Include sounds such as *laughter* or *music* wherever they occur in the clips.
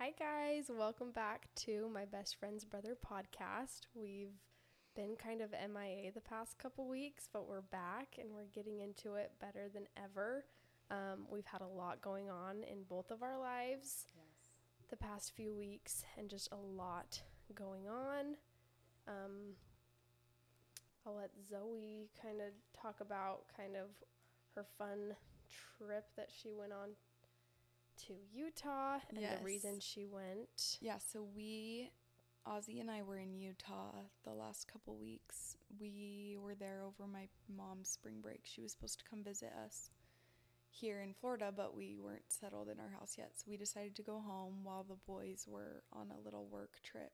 Hi, guys. Welcome back to my best friend's brother podcast. We've been kind of MIA the past couple weeks, but we're back and we're getting into it better than ever. Um, we've had a lot going on in both of our lives Yes. the past few weeks and just a lot going on. Um, I'll let Zoe kind of talk about kind of her fun trip that she went on to Utah and Yes. the reason she went. Yeah, so we, Ozzy and I were in Utah the last couple weeks. We were there over my mom's spring break. She was supposed to come visit us here in Florida, but we weren't settled in our house yet. So we decided to go home while the boys were on a little work trip.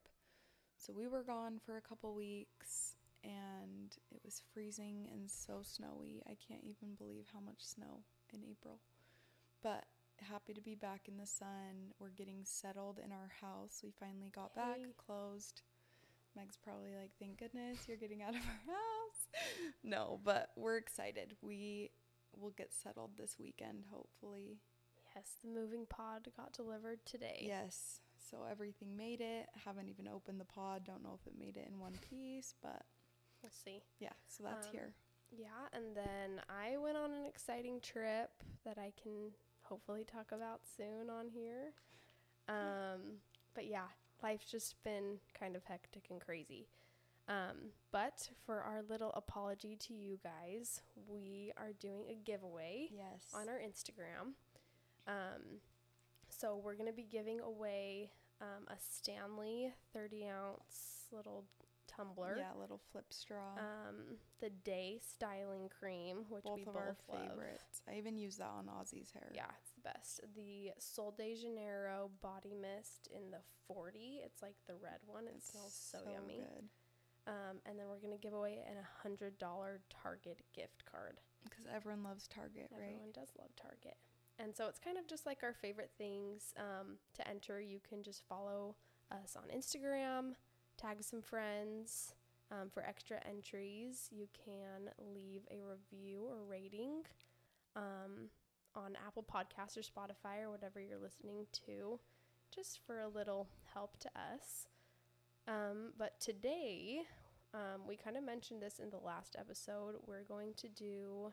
So we were gone for a couple weeks and it was freezing and so snowy. I can't even believe how much snow in April. But happy to be back in the sun. We're getting settled in our house. We finally got Yay. back, closed. Meg's probably like, thank goodness you're getting out of our *laughs* house. no, but we're excited. We will get settled this weekend, hopefully. Yes, the moving pod got delivered today. Yes. So everything made it. Haven't even opened the pod. Don't know if it made it in one piece, but We'll see. yeah, so that's Um, here. Yeah, and then I went on an exciting trip that I can hopefully talk about soon on here. Um, but yeah, life's just been kind of hectic and crazy. Um, but for our little apology to you guys, we are doing a giveaway Yes. on our Instagram. Um, so we're going to be giving away um, a Stanley 30 ounce little tumbler Yeah, little flip straw. um, the Dae Styling Cream, which both we of both our love. favorites. I even use that on Ozzy's hair. Yeah, it's the best. The Sol de Janeiro Body Mist in the 40. It's like the red one. It It's smells so, yummy. good. Um, and then we're gonna give away an $100 Target gift card. Because everyone loves Target, Everyone right? Everyone does love Target. And so it's kind of just like our favorite things um, to enter. You can just follow us on Instagram, tag some friends. Um, for extra entries, you can leave a review or rating um, on Apple Podcasts or Spotify or whatever you're listening to, just for a little help to us. Um, but today, um, we kind of mentioned this in the last episode. We're going to do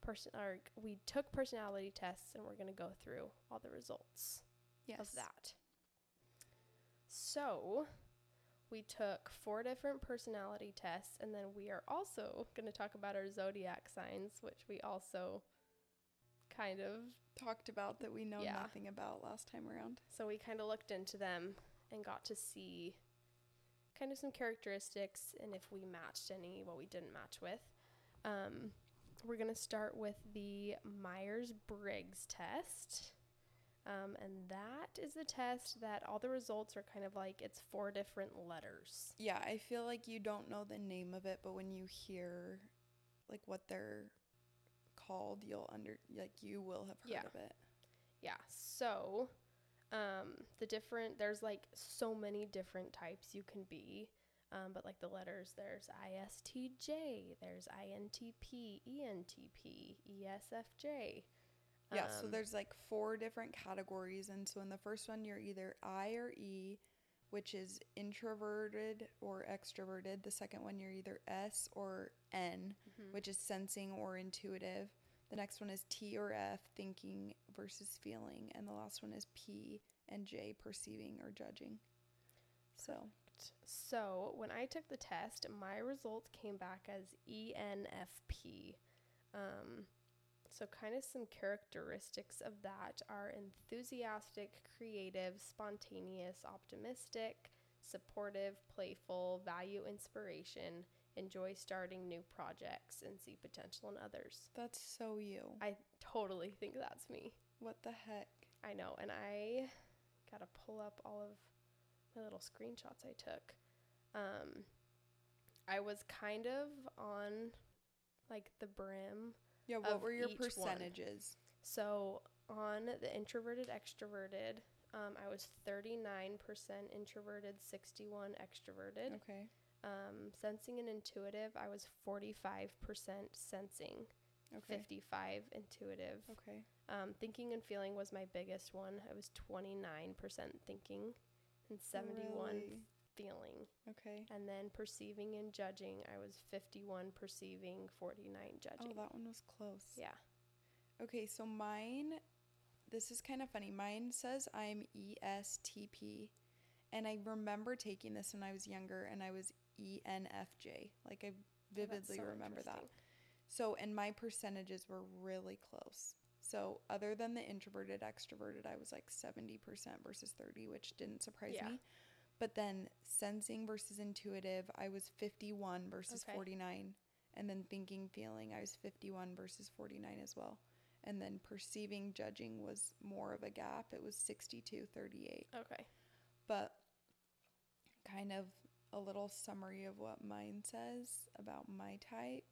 person or we took personality tests and we're going to go through all the results Yes. of that. So, we took four different personality tests and then we are also going to talk about our zodiac signs, which we also kind of Talked about that we know Yeah. nothing about last time around. so we kind of looked into them and got to see kind of some characteristics and if we matched any, what we didn't match with. Um, we're going to start with the Myers Briggs test. Um, and that is the test that all the results are kind of like it's four different letters. Yeah, I feel like you don't know the name of it, but when you hear like what they're called, you'll under like you will have heard Yeah. of it. Yeah. So, um, the different there's like so many different types you can be. Um, but like the letters, there's ISTJ, there's INTP, ENTP, ESFJ. Yeah, so Um, there's like four different categories and so in the first one you're either I or E, which is introverted or extroverted. The second one you're either S or N, Mm-hmm. which is sensing or intuitive. The next one is T or F, thinking versus feeling, and the last one is P and J, perceiving or judging. So, So when I took the test, my results came back as ENFP. Um, so kind of some characteristics of that are enthusiastic, creative, spontaneous, optimistic, supportive, playful, value inspiration, enjoy starting new projects, and see potential in others. that's so you. I totally think that's me. What the heck? I know, and I gotta pull up all of my little screenshots I took. Um, I was kind of on like the brim. Yeah, what were your each one. percentages? So on the introverted extroverted, um, I was 39% introverted, 61 extroverted. Okay. Um, sensing and intuitive, I was 45% sensing Okay. 55 intuitive. Okay. Um, thinking and feeling was my biggest one. I was 29% thinking and 71 Really? Feeling. Okay. And then perceiving and judging, I was 51 perceiving, 49 judging. Oh, that one was close. yeah. Okay, so mine, this is kind of funny. Mine says I'm ESTP, and I remember taking this when I was younger, and I was ENFJ. Like I Oh, vividly so remember that. So, and my percentages were really close. So, other than the introverted, extroverted, I was like 70% versus 30, which didn't surprise Yeah. me. But then sensing versus intuitive, I was 51 versus Okay. 49. And then thinking, feeling, I was 51 versus 49 as well. And then perceiving, judging was more of a gap. It was 62 38 Okay. but kind of a little summary of what mine says about my type.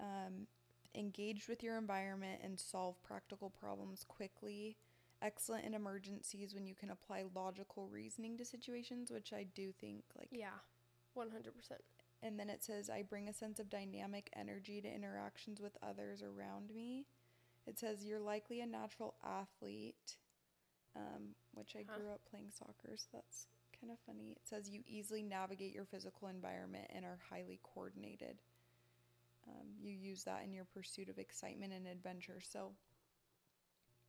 Um, engaged with your environment and solve practical problems quickly. Excellent in emergencies when you can apply logical reasoning to situations, which I do think like. Yeah. 100%. And then it says, I bring a sense of dynamic energy to interactions with others around me. It says, you're likely a natural athlete, um, which I Huh. grew up playing soccer, so that's kind of funny. It says, you easily navigate your physical environment and are highly coordinated. Um, you use that in your pursuit of excitement and adventure. So,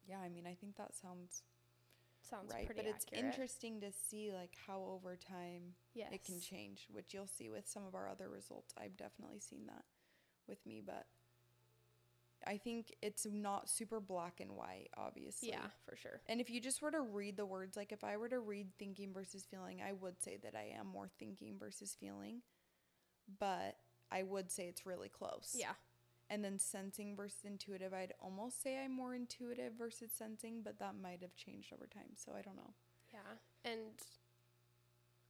yeah, I mean, I think that sounds Sounds right. pretty But it's interesting to see like how over time Yes. it can change, which you'll see with some of our other results. I've definitely seen that with me, but I think it's not super black and white, obviously. Yeah, for sure. And if you just were to read the words, like if I were to read thinking versus feeling, I would say that I am more thinking versus feeling, but I would say it's really close. Yeah. And then sensing versus intuitive, I'd almost say I'm more intuitive versus sensing, but that might have changed over time. So I don't know. Yeah. And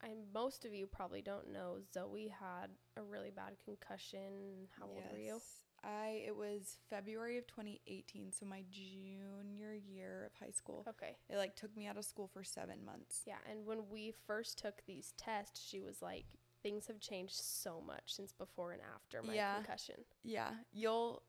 I most of you probably don't know Zoe had a really bad concussion. How old were you? I it was February of 2018, so my junior year of high school. Okay. It like took me out of school for 7 months. Yeah, and when we first took these tests, she was like, things have changed so much since before and after my Yeah. concussion. Yeah, you'll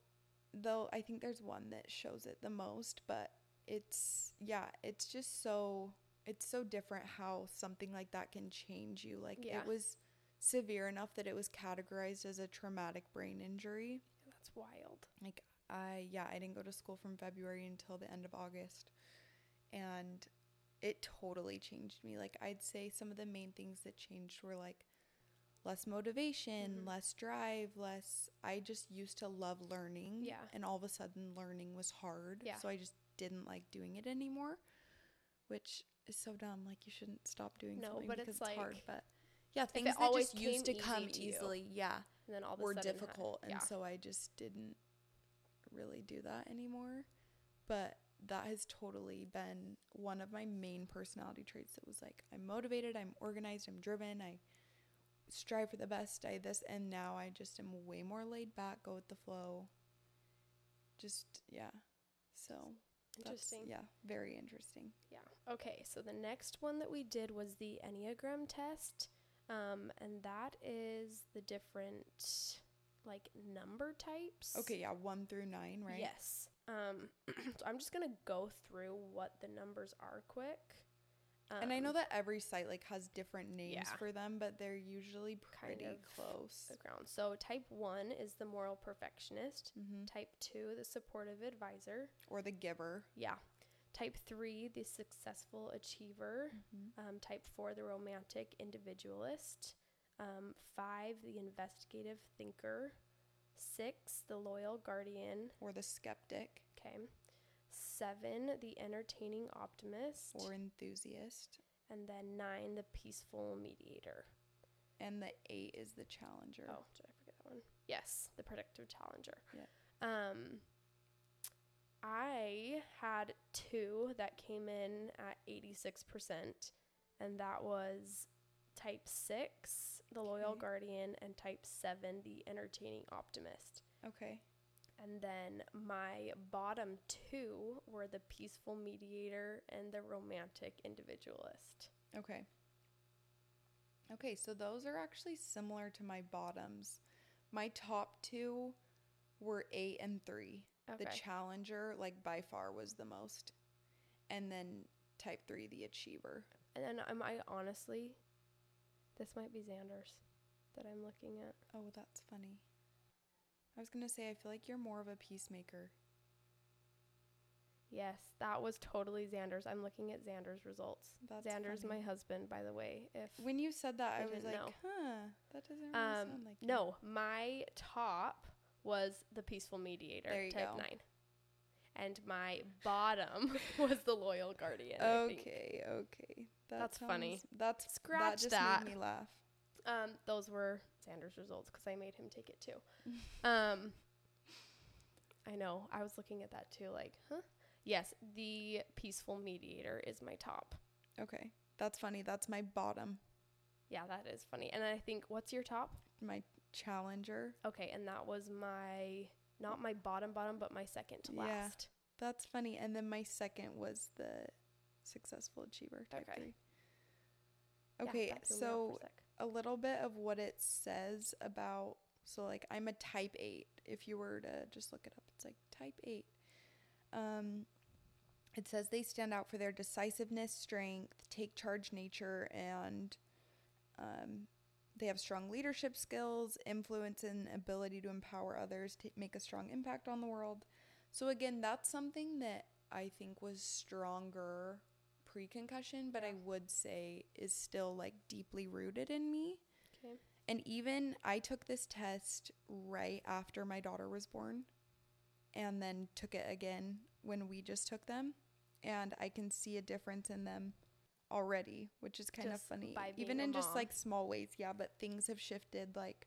though I think there's one that shows it the most, but it's yeah, it's just so it's so different how something like that can change you. Like Yeah. it was severe enough that it was categorized as a traumatic brain injury. That's wild. like I yeah, I didn't go to school from February until the end of August. And it totally changed me. Like I'd say some of the main things that changed were like less motivation, Mhm. less drive, less I just used to love learning. Yeah. And all of a sudden learning was hard. Yeah. So I just didn't like doing it anymore. Which is so dumb. Like you shouldn't stop doing No, something but because it's it's, hard. But yeah, things that always just used to come to you, easily. Yeah And then all of a were difficult and yeah. so i just didn't really do that anymore but that has totally been one of my main personality traits that was like i'm motivated i'm organized i'm driven i strive for the best i this and now i just am way more laid back go with the flow just yeah so Interesting. yeah very interesting Yeah. Okay, so the next one that we did was the Enneagram test. Um, and that is the different like number types. okay yeah one through nine right Yes. Um, *clears throat* so I'm just gonna go through what the numbers are quick. And i know Um, that every site like has different names yeah. for them but they're usually Kind of close the ground. So type one is the moral perfectionist. hmm Type two, the supportive advisor. or the giver. Yeah. Type three, the successful achiever. Um, type four, the romantic individualist. Um, five, the investigative thinker. Six, the loyal guardian. Or the skeptic Okay. Seven, the entertaining optimist. or enthusiast. and then nine, the peaceful mediator. And the eight is the challenger. Oh, did I forget that one? Yes, the predictive challenger. Yeah. Um, I had two that came in at 86%, and that was type six, the loyal Okay. guardian, and type seven, the entertaining optimist. Okay. And then my bottom two were the peaceful mediator and the romantic individualist. Okay. Okay, so those are actually similar to my bottoms. My top two were eight and three. Okay. The challenger, like by far, was the most, and then type three, the achiever. and then am I honestly, this might be Xander's that I'm looking at. Oh, that's funny. I was gonna say I feel like you're more of a peacemaker. Yes, that was totally Xander's. I'm looking at Xander's results. That's Xander's funny. my husband, by the way. If When you said that, I I, was like, know. huh, that doesn't really um sound like you. no, my top was the peaceful mediator, There you type go. nine, and my bottom *laughs* was the loyal guardian. Okay, okay. That That's funny. sounds- That's Scratch that. Just that. made me laugh. Um, those were Xander's results because I made him take it too. *laughs* um, I know. I was looking at that too, like, huh? Yes, the peaceful mediator is my top. Okay, that's funny. That's my bottom, Yeah, that is funny. And I think, what's your top? my challenger. Okay, and that was my not my bottom bottom, but my second to Yeah. last. That's funny. And then my second was the successful achiever type Okay. three. Okay, me so a little bit of what it says about so like I'm a type 8 if you were to just look it up it's like type 8 um it says they stand out for their decisiveness strength take charge nature and um they have strong leadership skills influence and ability to empower others to make a strong impact on the world. So again that's something that I think was stronger pre-concussion but I would say is still like deeply rooted in me Okay. and even I took this test right after my daughter was born and then took it again when we just took them. And I can see a difference in them already, which is kind of funny. Even in just like small ways, yeah, but things have shifted. Like,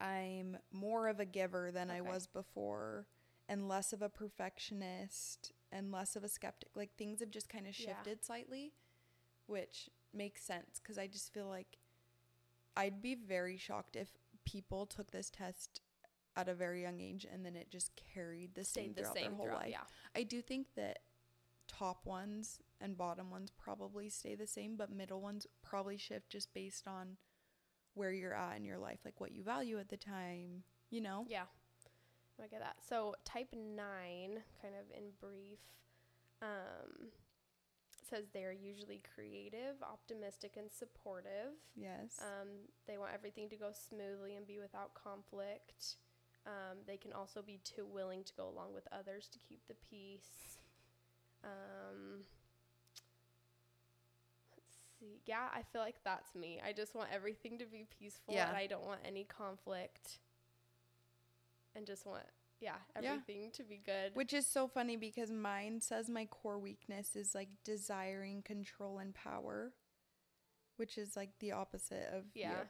I'm more of a giver than I was before and less of a perfectionist and less of a skeptic. Like, things have just kind of Yeah. shifted slightly, which makes sense because I just feel like I'd be very shocked if people took this test at a very young age and then it just carried the same the throughout same their whole throughout. life. Yeah. I do think that top ones and bottom ones probably stay the same, but middle ones probably shift just based on where you're at in your life, like what you value at the time, you know? Yeah. I get that. So type nine, kind of in brief, um, says they're usually creative, optimistic, and supportive. Yes. Um, they want everything to go smoothly and be without conflict. Um, they can also be too willing to go along with others to keep the peace. Um, let's see. Yeah, I feel like that's me. I just want everything to be peaceful Yeah. and I don't want any conflict. And just want, yeah, Yeah. everything to be good. Which is so funny because mine says my core weakness is like desiring control and power, which is like the opposite of Yeah.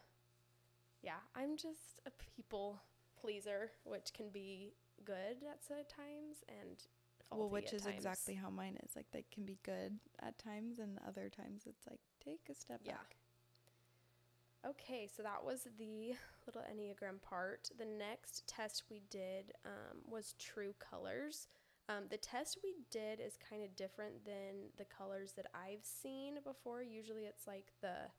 Yeah, I'm just a people pleaser, which can be good at some times and Well, which is times. exactly how mine is. Like they can be good at times, and other times it's like take a step Yeah. back. Okay, so that was the little Enneagram part. The next test we did um, was true colors. Um, the test we did is kind of different than the colors that I've seen before. Usually it's like the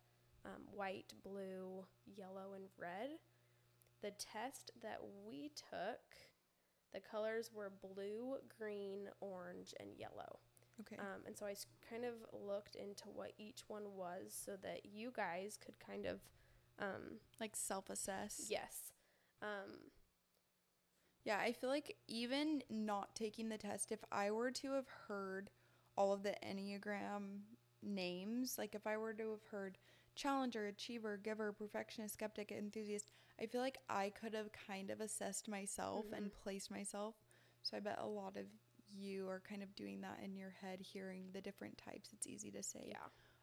um, white, blue, yellow, and red. The test that we took, the colors were blue, green, orange, and yellow. Okay. Um, and so I kind of looked into what each one was so that you guys could kind of, um, like self assess. yes. Um, Yeah, I feel like even not taking the test, if I were to have heard all of the Enneagram names, like if I were to have heard challenger, achiever, giver, perfectionist, skeptic, enthusiast, I feel like I could have kind of assessed myself and placed myself. So I bet a lot of you are kind of doing that in your head, hearing the different types. It's easy to say, yeah.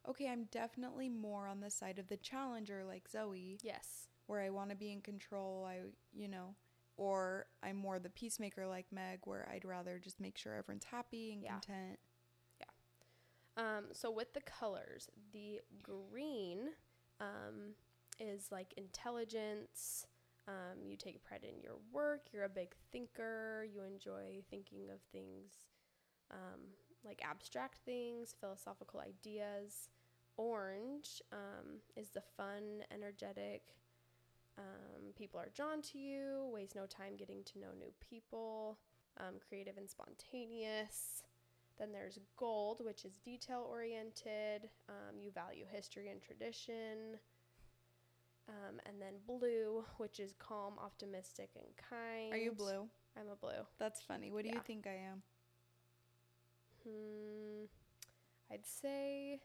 okay, I'm definitely more on the side of the challenger, like Zoe Yes. where I want to be in control, I, you know, or I'm more the peacemaker like Meg, where I'd rather just make sure everyone's happy and Yeah. content. Yeah. Um, so with the colors, the green um, is like intelligence. Um, you take pride in your work. You're a big thinker. You enjoy thinking of things um, like abstract things, philosophical ideas. Orange um, is the fun, energetic, Um, people are drawn to you, waste no time getting to know new people, um, creative and spontaneous. Then there's gold, which is detail oriented. Um, you value history and tradition. Um, and then blue, which is calm, optimistic, and kind. Are you blue? I'm a blue. That's funny. What do you think I am? Hmm. I'd say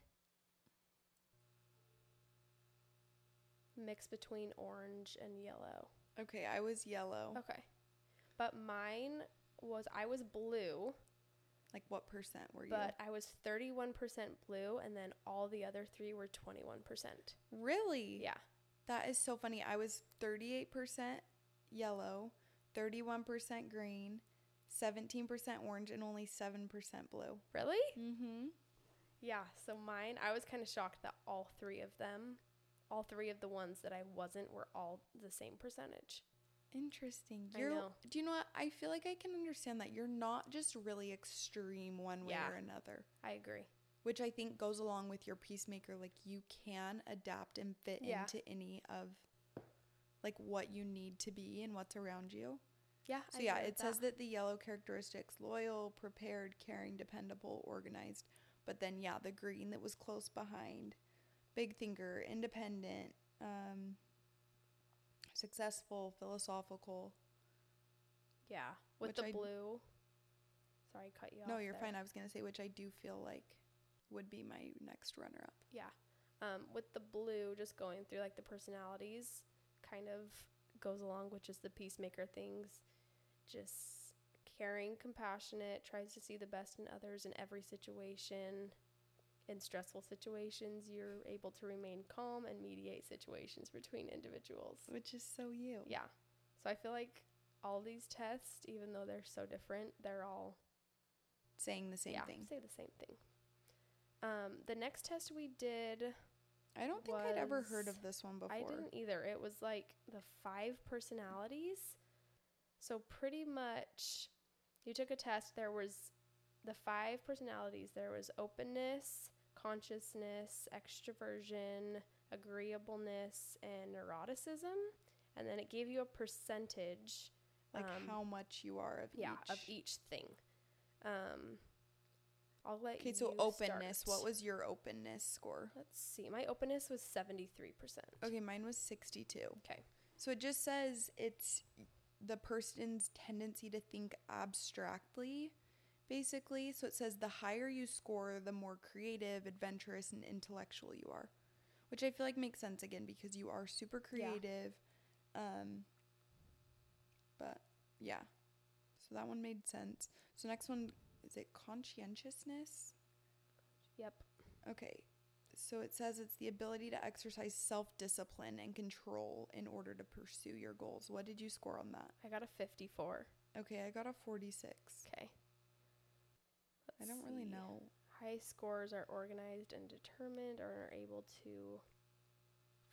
mix between orange and yellow. Okay, I was yellow. Okay. But mine was I was blue, Like what percent were you? but I was 31% blue and then all the other 3 were 21%. really? Yeah. That is so funny. I was 38% yellow, 31% green, 17% orange, and only 7% blue. Really? Mm-hmm. Yeah, so mine I was kind of shocked that all 3 of them all 3 of the ones that I wasn't were all the same percentage. Interesting. You're know. do you know what? I feel like I can understand that you're not just really extreme one way Yeah. or another. I agree. Which I think goes along with your peacemaker. Like you can adapt and fit Yeah. into any of like what you need to be and what's around you. Yeah. So I yeah, it with says that the yellow characteristics loyal, prepared, caring, dependable, organized. But then yeah, the green that was close behind, big thinker, independent, um successful, philosophical. Yeah, with the I- blue. Sorry, I cut you off. No, you're there. fine. I was going to say which I do feel like would be my next runner up. Yeah. Um, with the blue, just going through like the personalities kind of goes along with just the peacemaker things. Just caring, compassionate, tries to see the best in others in every situation. In stressful situations, you're able to remain calm and mediate situations between individuals. Which is so you. Yeah. So I feel like all these tests, even though they're so different, they're all Saying the same yeah, thing. say the same thing. Um, the next test we did I don't think I'd ever heard of this one before. I didn't either. It was like the five personalities. So pretty much you took a test there was the five personalities. There was openness, consciousness, extroversion, agreeableness, and neuroticism. And then it gave you a percentage like um, how much you are of yeah, each. of each thing. Um I'll let Okay, so openness. start. What was your openness score? Let's see. My openness was 73%. Okay, mine was 62. Okay. So it just says it's the person's tendency to think abstractly, basically. So it says the higher you score, the more creative, adventurous, and intellectual you are, which I feel like makes sense again because you are super creative. Yeah. creative. Um, but yeah, so that one made sense. So next one is it conscientiousness? Yep. Okay. So it says it's the ability to exercise self discipline and control in order to pursue your goals. What did you score on that? I got a 54. Okay, I got a 46. Okay. I don't really know. High scores are organized and determined or are able to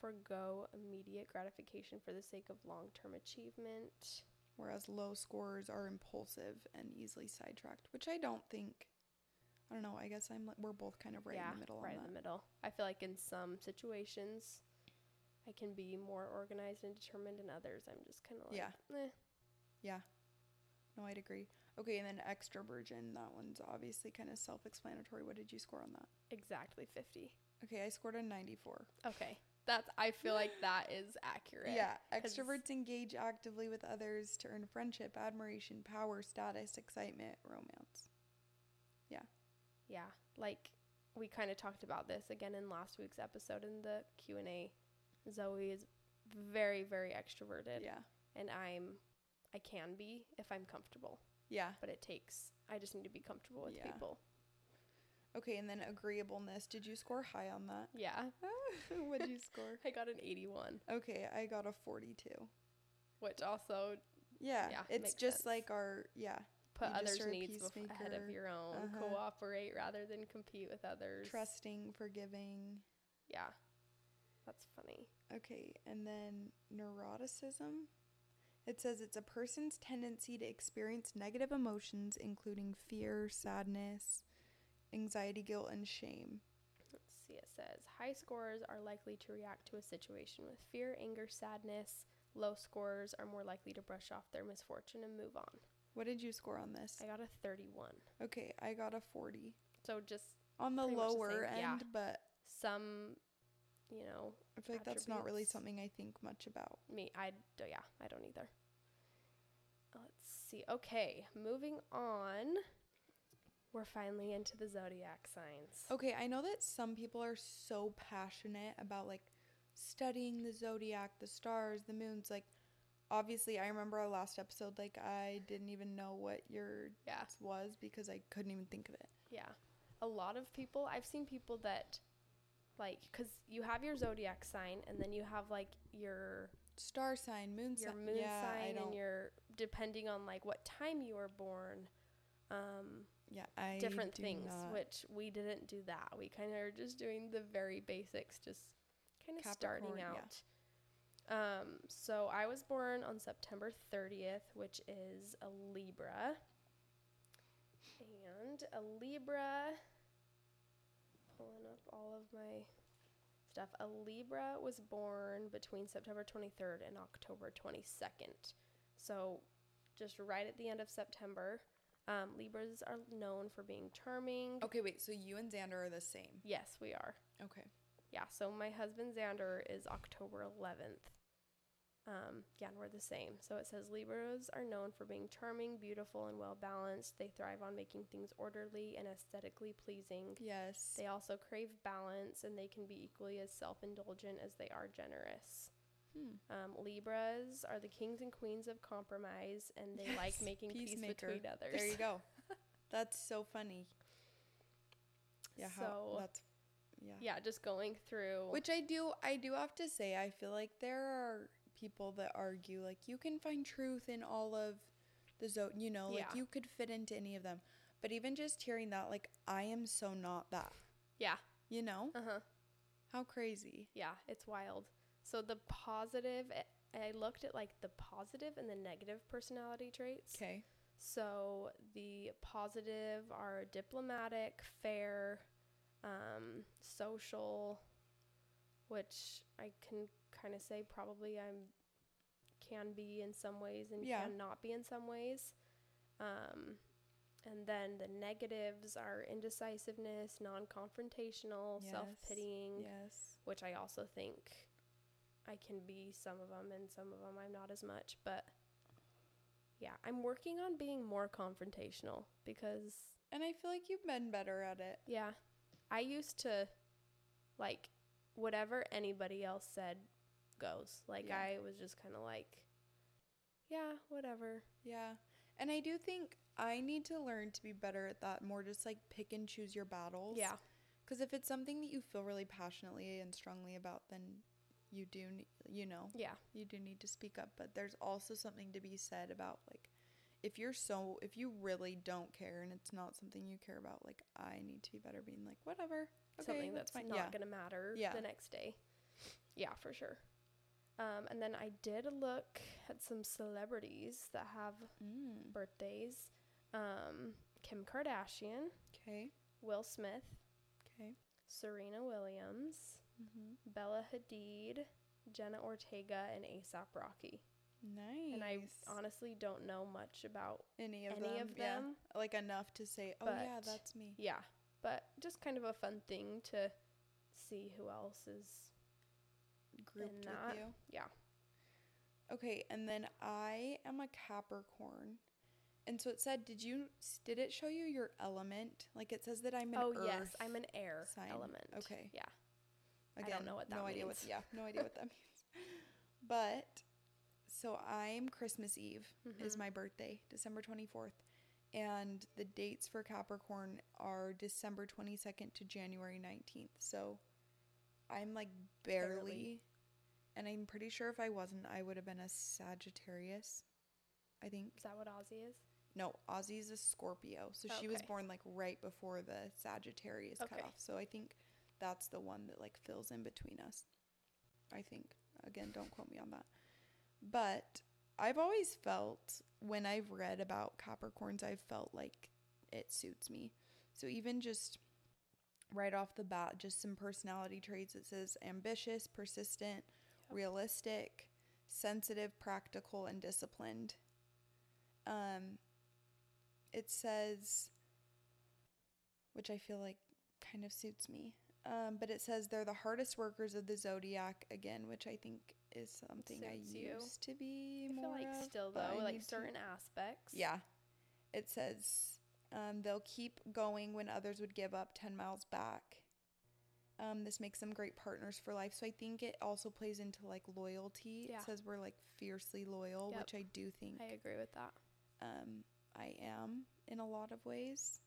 forego immediate gratification for the sake of long term achievement. Whereas low scores are impulsive and easily sidetracked, which I don't think. I don't know. I guess I'm. li- We're both kind of right yeah, in the middle right in the middle. I feel like in some situations, I can be more organized and determined. In others, I'm just kind of like, Yeah. eh. Yeah. No, I'd agree. Okay, and then extroversion. That one's obviously kind of self-explanatory. What did you score on that? exactly 50. Okay, I scored a 94. Okay, that's. I feel like that is accurate. Yeah, extroverts engage actively with others to earn friendship, admiration, power, status, excitement, romance. Yeah. Yeah, like we kind of talked about this again in last week's episode in the Q and A. Zoe is very, very extroverted, Yeah. and I'm, I can be if I'm comfortable, Yeah. but it takes. I just need to be comfortable with Yeah. people. Okay, and then agreeableness. Did you score high on that? Yeah, *laughs* what did you score? *laughs* I got an 81, Okay, I got a 42. which also Yeah, Yeah, it's just sense. like our yeah, put others' needs bef- ahead of your own. Uh-huh. Cooperate rather than compete with others. trusting, forgiving. Yeah, that's funny. Okay, and then neuroticism. It says it's a person's tendency to experience negative emotions, including fear, sadness, anxiety, guilt, and shame. Let's see, it says high scorers are likely to react to a situation with fear, anger, sadness, Low scorers are more likely to brush off their misfortune and move on. What did you score on this? I got a 31. Okay, I got a 40. So just On the much the lower end, yeah. but some, you know, I feel like that's not really something I think much about. me, I, d- yeah, I don't either. Let's see. Okay, moving on. We're finally into the zodiac signs. Okay, I know that some people are so passionate about like studying the zodiac, the stars, the moons. Like, obviously, I remember our last episode, like, I didn't even know what your Yeah. was because I couldn't even think of it. Yeah. A lot of people, I've seen people that, like, because you have your zodiac sign and then you have, like, your Star sign, moon your moon yeah, sign and your, depending on, like, what time you were born, um, yeah, I different things, not. which we didn't do that. We kind of are just doing the very basics, just kind of starting out. yeah. Um, so I was born on September 30th, which is a Libra. And a Libra, pulling up all of my stuff. A Libra was born between September 23rd and October 22nd. So just right at the end of September. Um, Libras are known for being charming. Okay, wait. So you and Xander are the same. Yes, we are. Okay. Yeah, so my husband Xander is October 11th. Um, yeah, and we're the same. So it says Libras are known for being charming, beautiful, and well balanced. They thrive on making things orderly and aesthetically pleasing. Yes. They also crave balance and they can be equally as self indulgent as they are generous. Hmm. Um, Libras are the kings and queens of compromise and they like making peace between others. There you go. *laughs* That's so funny. Yeah, how So- that's yeah. Yeah, just going through. Which I do I do have to say I feel like there are people that argue like you can find truth in all of the zone, you know, like Yeah. you could fit into any of them. But even just hearing that like I am so not that, yeah. you know? Uh huh. How crazy. Yeah, it's wild. So the positive, I- I looked at like the positive and the negative personality traits. Okay. So the positive are diplomatic, fair, um, social, which I can kind of say probably I'm can be in some ways and Yeah. can not be in some ways. Um, and then the negatives are indecisiveness, non-confrontational, Yes. self-pitying, Yes. which I also think I can be some of them and some of them I'm not as much, but yeah, I'm working on being more confrontational because And I feel like you've been better at it. yeah, I used to like whatever anybody else said goes. Like Yeah. I was just kind of like yeah, whatever. Yeah. And I do think I need to learn to be better at that, more just like pick and choose your battles. Yeah. Because if it's something that you feel really passionately and strongly about, then you do, ne- you know, Yeah. you do need to speak up. But there's also something to be said about like, if you're so, if you really don't care and it's not something you care about, like, I need to be better being like, whatever. Okay, Something that's fine. not yeah. going to matter Yeah. the next day. Yeah, for sure. Um, and then I did look at some celebrities that have Mm. birthdays. Um, Kim Kardashian, Okay. Will Smith, Okay. Serena Williams, Mm-hmm. Bella Hadid, Jenna Ortega, and ASAP Rocky. Nice. And I honestly don't know much about any of any them, of yeah. them. like enough to say, oh yeah, that's me. Yeah, but just kind of a fun thing to see who else is. Grouped with that, you. Yeah. Okay, and then I am a Capricorn. And so it said, did you did it show you your element? Like it says that I'm an oh earth. yes, I'm an air sign. element. Okay. Yeah. I Again, don't know what no that idea means. what yeah, no idea what that *laughs* means. But so I'm Christmas Eve is Mhm. my birthday, December 24th. And the dates for Capricorn are December 22nd to January 19th. So I'm like barely, Barely. and I'm pretty sure if I wasn't, I would have been a Sagittarius. I think. Is that what Ozzy is? No, Ozzy's a Scorpio. So she was born like right before the Sagittarius Okay. cutoff. So I think that's the one that like fills in between us. I think. Again, don't quote me on that. But I've always felt when I've read about Capricorns, I've felt like it suits me. So even just right off the bat, just some personality traits. It says ambitious, persistent, Yep. realistic, sensitive, practical, and disciplined. Um, it says, which I feel like kind of suits me. Um, but it says they're the hardest workers of the zodiac again, which I think is something I Suits you. used to be I more feel like of, still I though, like need to- certain aspects. yeah. It says um, they'll keep going when others would give up 10 miles back. Um, this makes them great partners for life. So I think it also plays into like loyalty. Yeah. It says we're like fiercely loyal, Yep. which I do think I agree with that. um, I am in a lot of ways.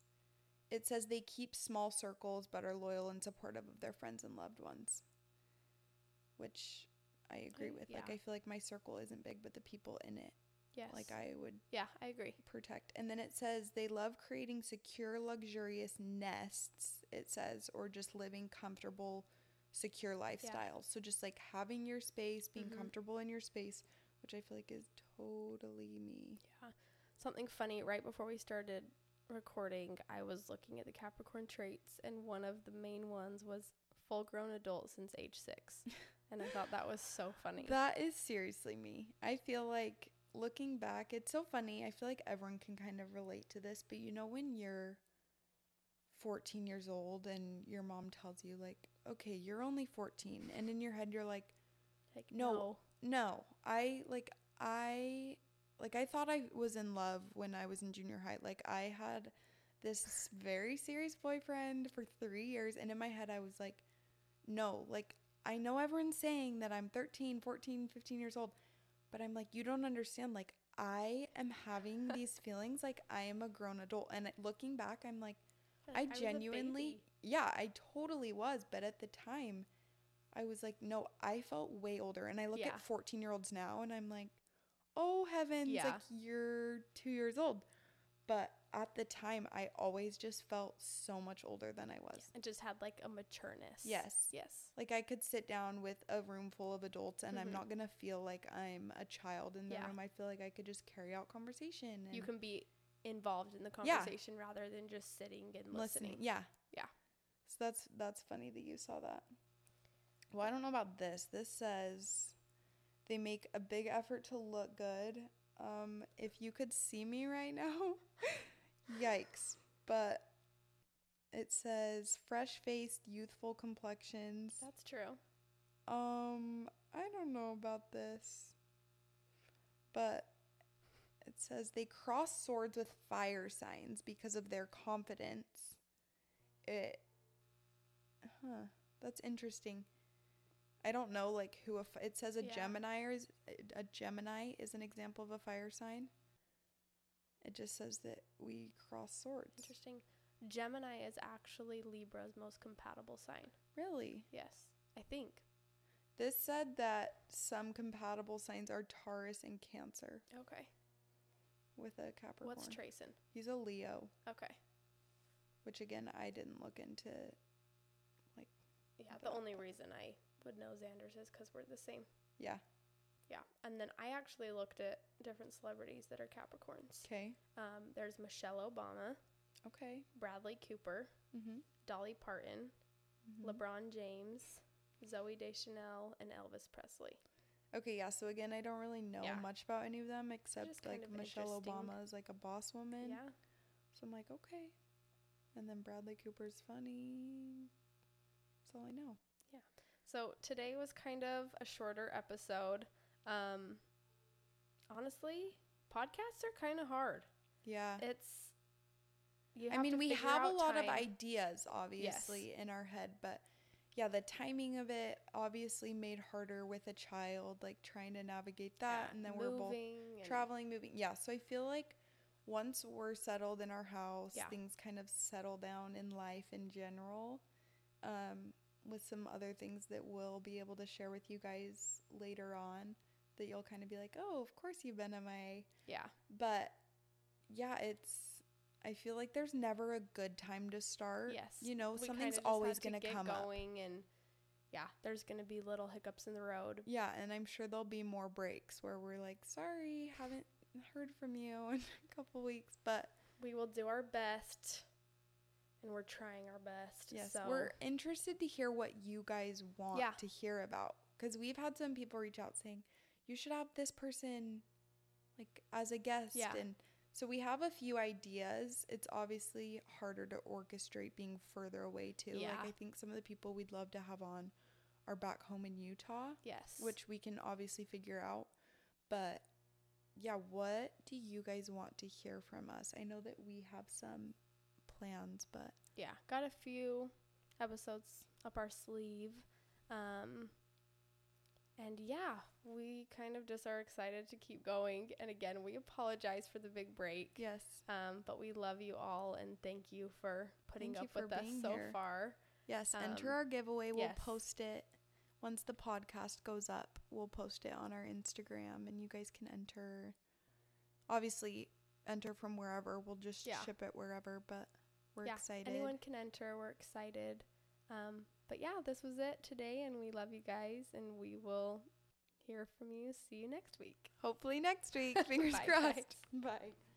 It says they keep small circles but are loyal and supportive of their friends and loved ones, which I agree with. Like. I feel like my circle isn't big, but the people in it, Yes. like, I would yeah, I agree. protect. And then it says they love creating secure, luxurious nests, it says, or just living comfortable, secure lifestyles. So just like having your space, being Mhm. comfortable in your space, which I feel like is totally me. Yeah. Something funny right before we started recording, I was looking at the Capricorn traits, and one of the main ones was full grown adult since age six. *laughs* and I thought that was so funny. That is seriously me. I feel like looking back, it's so funny. I feel like everyone can kind of relate to this, but you know, when you're 14 years old and your mom tells you, like, okay, you're only 14, and in your head, you're like, like, no. no, I like, I like, I thought I was in love when I was in junior high. Like, I had this very serious boyfriend for three years, and in my head, I was like, no, like, I know everyone's saying that I'm 13, 14, 15 years old, but I'm like, you don't understand. Like, I am having *laughs* these feelings like I am a grown adult. And looking back, I'm like, Like, I genuinely, yeah, I totally was. But at the time, I was like, no, I felt way older. And I look Yeah. at 14 year olds now and I'm like, oh heavens, Yeah. like you're two years old. But at the time, I always just felt so much older than I was. It just had like a matureness. Yes. Yes. Like I could sit down with a room full of adults and I'm Mhm. not gonna feel like I'm a child in the Yeah. room. I feel like I could just carry out conversation and You can be involved in the Yeah. conversation rather than just sitting and listening. listening. Yeah. Yeah. So that's that's funny that you saw that. Well, I don't know about this. This says they make a big effort to look good. Um, if you could see me right now, *laughs* yikes. But it says fresh faced, youthful complexions. That's true. Um, I don't know about this. But it says they cross swords with fire signs because of their confidence. It Huh, that's interesting. I don't know like who a it says a Yeah. Gemini is a Gemini is an example of a fire sign. It just says that we cross swords. Interesting. Gemini is actually Libra's most compatible sign. Really? Yes. I think. This said that some compatible signs are Taurus and Cancer Okay. with a Capricorn. What's Trayson? He's a Leo, Okay. which again I didn't look into. Like. Yeah, the only reason I would know Xander's is because we're the same. Yeah. Yeah. And then I actually looked at different celebrities that are Capricorns. Okay. Um, there's Michelle Obama, Okay. Bradley Cooper, Mm-hmm. Dolly Parton, LeBron James, Zooey Deschanel, and Elvis Presley. Okay, yeah. So again, I don't really know Yeah. much about any of them except like Michelle. Obama is like a boss woman. Yeah. So I'm like, okay. And then Bradley Cooper's funny. That's all I know. So today was kind of a shorter episode. Um, honestly, podcasts are kind of hard. Yeah. It's. You I mean, we have a lot of ideas, obviously, in our head, but yeah, the timing of it obviously made harder with a child, like trying to navigate that. Yeah, and then we're both traveling, moving. Yeah. So I feel like once we're settled in our house, Yeah. things kind of settle down in life in general. Um, with some other things that we'll be able to share with you guys later on that you'll kind of be like, oh, of course you've been MIA. Yeah. But yeah, it's. I feel like there's never a good time to start. Yes. You know, We something's always going to come up. and yeah, there's going to be little hiccups in the road. Yeah, and I'm sure there'll be more breaks where we're like, sorry, haven't heard from you in *laughs* a couple weeks. But We will do our best and we're trying our best. yes, so we're interested to hear what you guys want Yeah. to hear about. Because we've had some people reach out saying, you should have this person like as a guest Yeah. and so we have a few ideas. It's obviously harder to orchestrate being further away too. Yeah. Like I think some of the people we'd love to have on are back home in Utah, Yes. which we can obviously figure out. But yeah, what do you guys want to hear from us? I know that we have some plans, but yeah, got a few episodes up our sleeve. Um, and yeah, we kind of just are excited to keep going. And again, we apologize for the big break. yes. Um, but we love you all and thank you for putting Thank up with for us being so here. far. Yes, enter Um, our giveaway. We'll yes. post it once the podcast goes up. We'll post it on our Instagram and you guys can enter. Obviously, enter from wherever. We'll just Yeah. ship it wherever, but we're yeah, excited. anyone can enter. We're excited. Um, but yeah, this was it today, and we love you guys, and we will hear from you. See you next week. Hopefully next week. *laughs* Fingers Bye, crossed. guys. Bye.